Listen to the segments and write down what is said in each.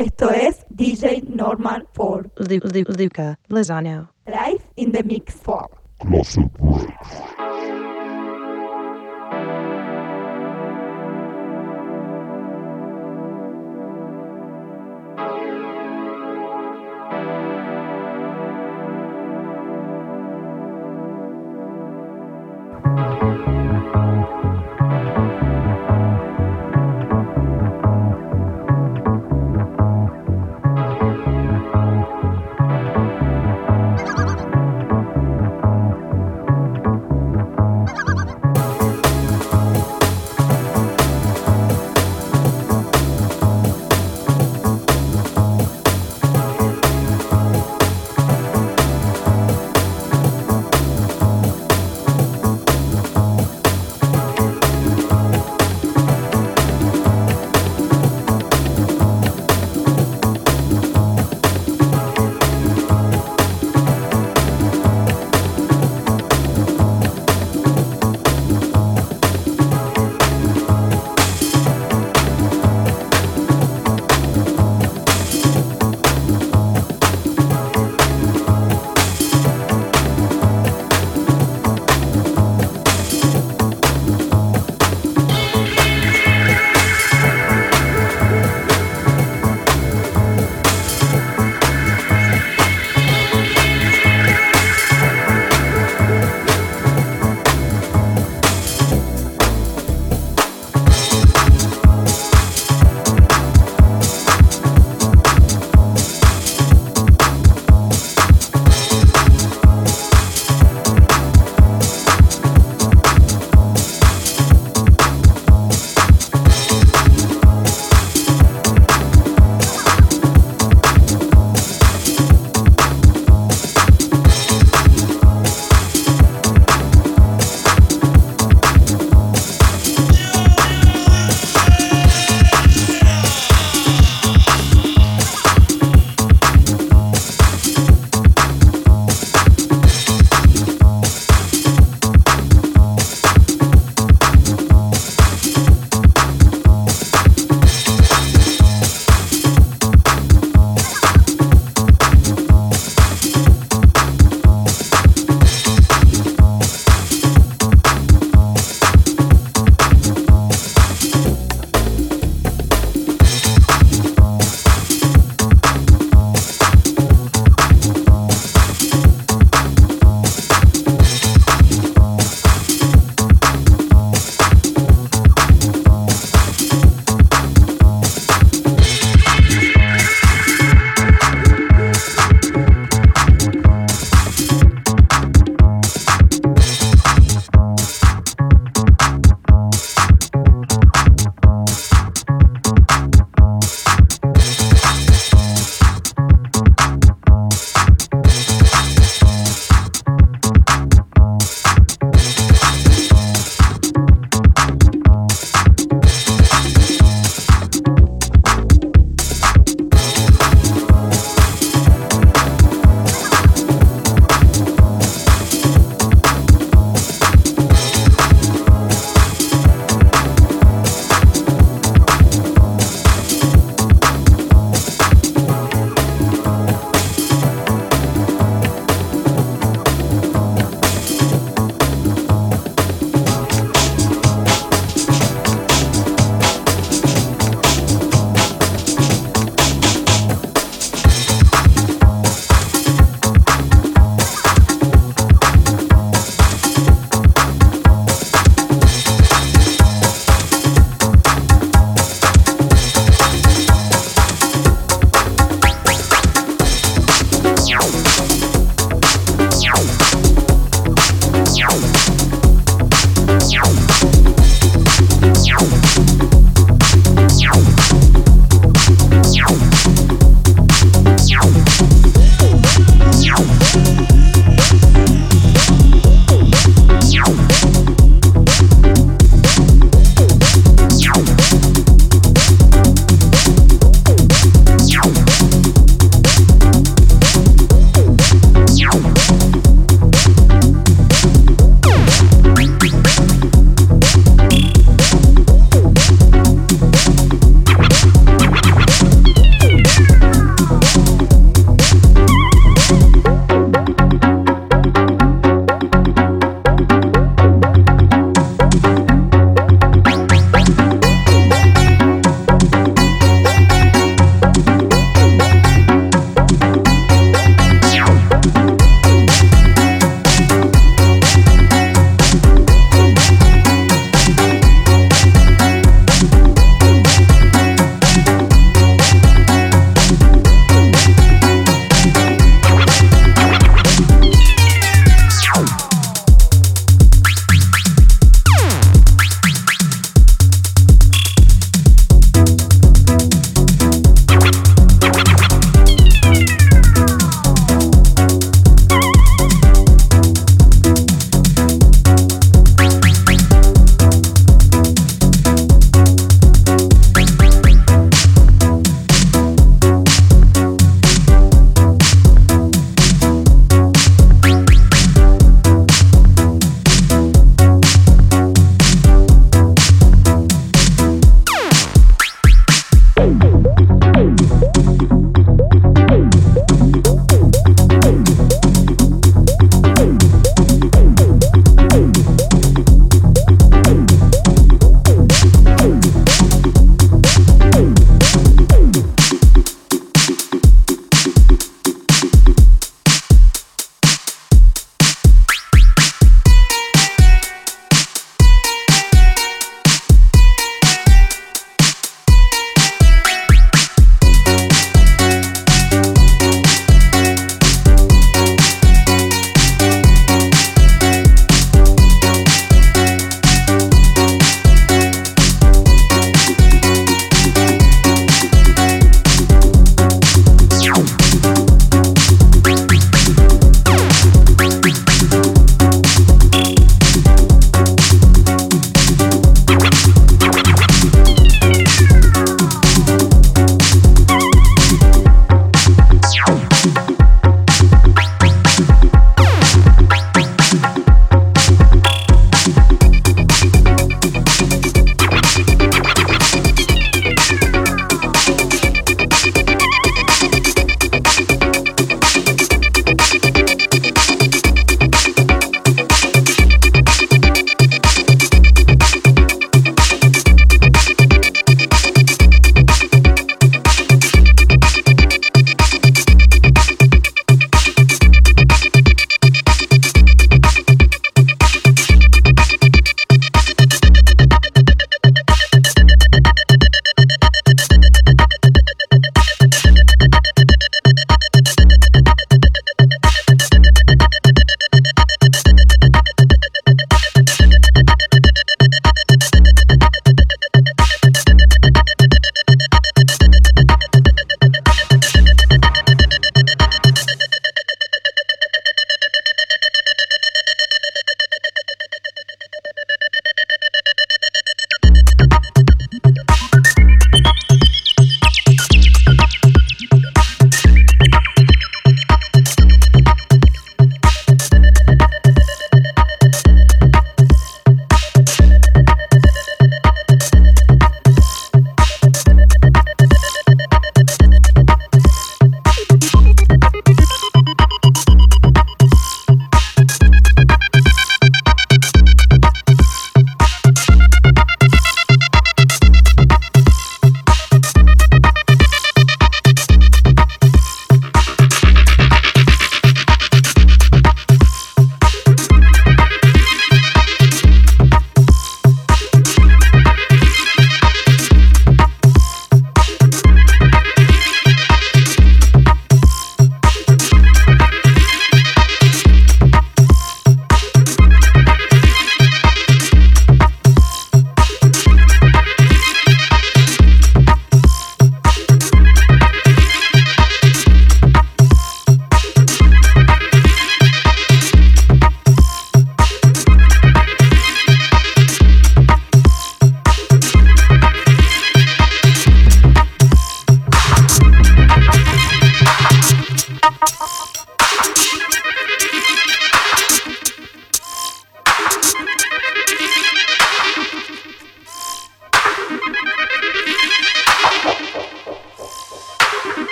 Esto es DJ Norman Ford, Lu- Lu- Luca Lozano. live in the mix for. Closet Breaks.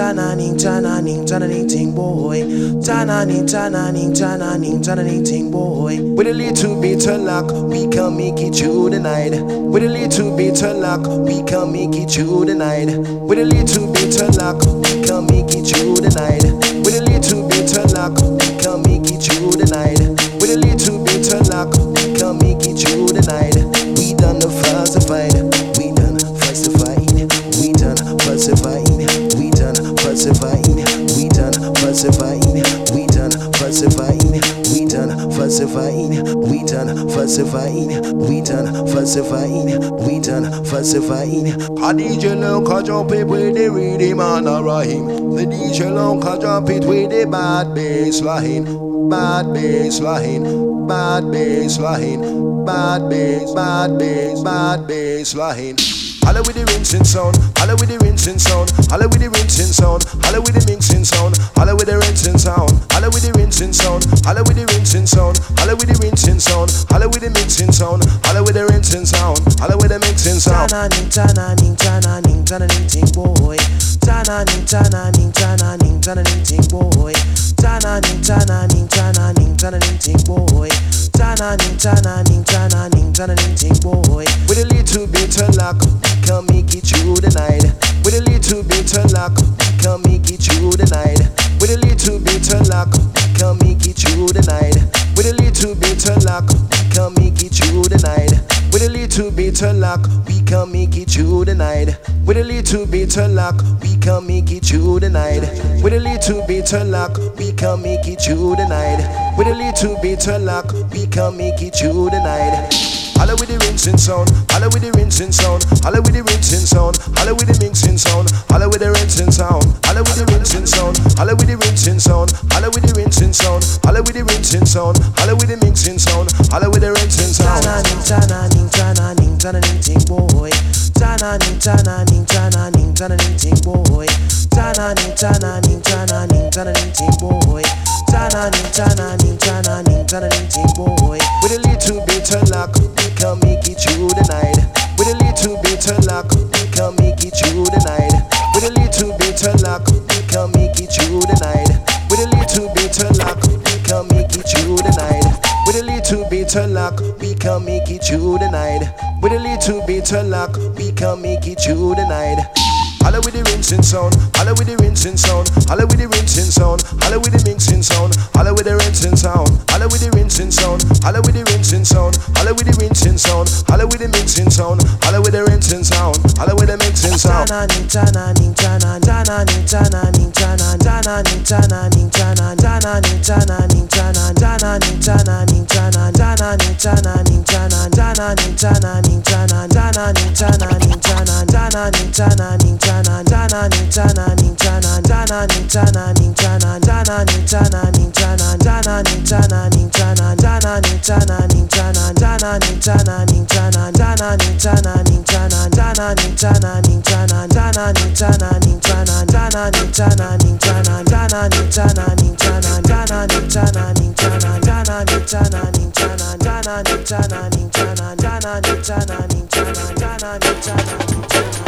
chana ning chana ting boy. Chana ning chana ning ting boy. With a little bit of luck we can make it through the night. With a little bit of luck we can make it through the night. With a little bit of luck we can make it through the night. falsifying, we done falsifying, we done falsifying. A DJ long can jump it with the rhythm and a rhyme. The DJ long can jump it with the bad bass line, bad bass line, bad bass line, bad bass, bad bass, bad bass line. Holla with the rinsing sound, holla with the rinsing sound, holla with the rinsing sound, holla with the mixing sound, holla with the rinsing sound, holla with the rinsing sound, holla with the rinsing sound, holla with the rinsing sound, holla with the mixing sound, holla with the rinsing sound, holla with the mixing sound. Tana ning tana ning tana ning tana ting boy. Tana ning tana ning tana ning tana ning ting boy. Tana ning tana ning tana ning tana ning ting boy. Tananing, tananing, tananing, tananing, ting boy. With a little bit of luck, can make get you the night. With a little bit of luck, can make get you the night. With a little bit of luck, can make get you the night. With a little bit of luck, we can make it through the night. With a little bit of luck, we can make it through the night. With a little bit of luck, we can make it through the night. With a little bit of luck, we can make it through the night. With a little bit of luck, we can make it through the night. Holla with the rinsing sound, holla with the rinsing sound, holla with the rinsing sound, holla with the mixing sound, holla with the rinsing sound, holla with the rinsing sound, holla with the rinsing sound, holla with the rinsing sound, sound, holla with the mixing sound, holla with the rinsing sound. Tana ning, tana ning, tana ning, tana ning ting boy. Tana ning, tana ning, tana ning, tana ning ting boy. Tana ning, tana ning, tana ning, tana ning ting boy. Tana ning, tana ning, tana ning, tana ning ting boy. With a little bit of luck, we can make it through the night. With a little bit of luck, we can make it through the night. With a little bit of luck, we can make it through the night. bit luck, we can make it through the night. With a little bit of luck, we can make it through the night. Holla with the rinsing sound, holla with the rinsing sound, holla with the rinsing sound, holla with the mixing sound, holla with the rinsing sound, holla with the rinsing sound, holla with the rinsing sound, holla with the rinsing sound, holla with the mixing sound, holla with the rinsing sound, holla with the mixing sound. Jana, Jana, Jana, Jana, Jana, 扎那尼扎那尼扎那尼扎那扎那尼扎那尼扎那扎那尼扎那尼扎那扎那尼扎那尼扎那扎那尼扎那尼扎那扎那尼扎那尼扎那扎那尼扎那尼扎那扎那尼扎那尼扎那。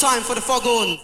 Time for the foghorn.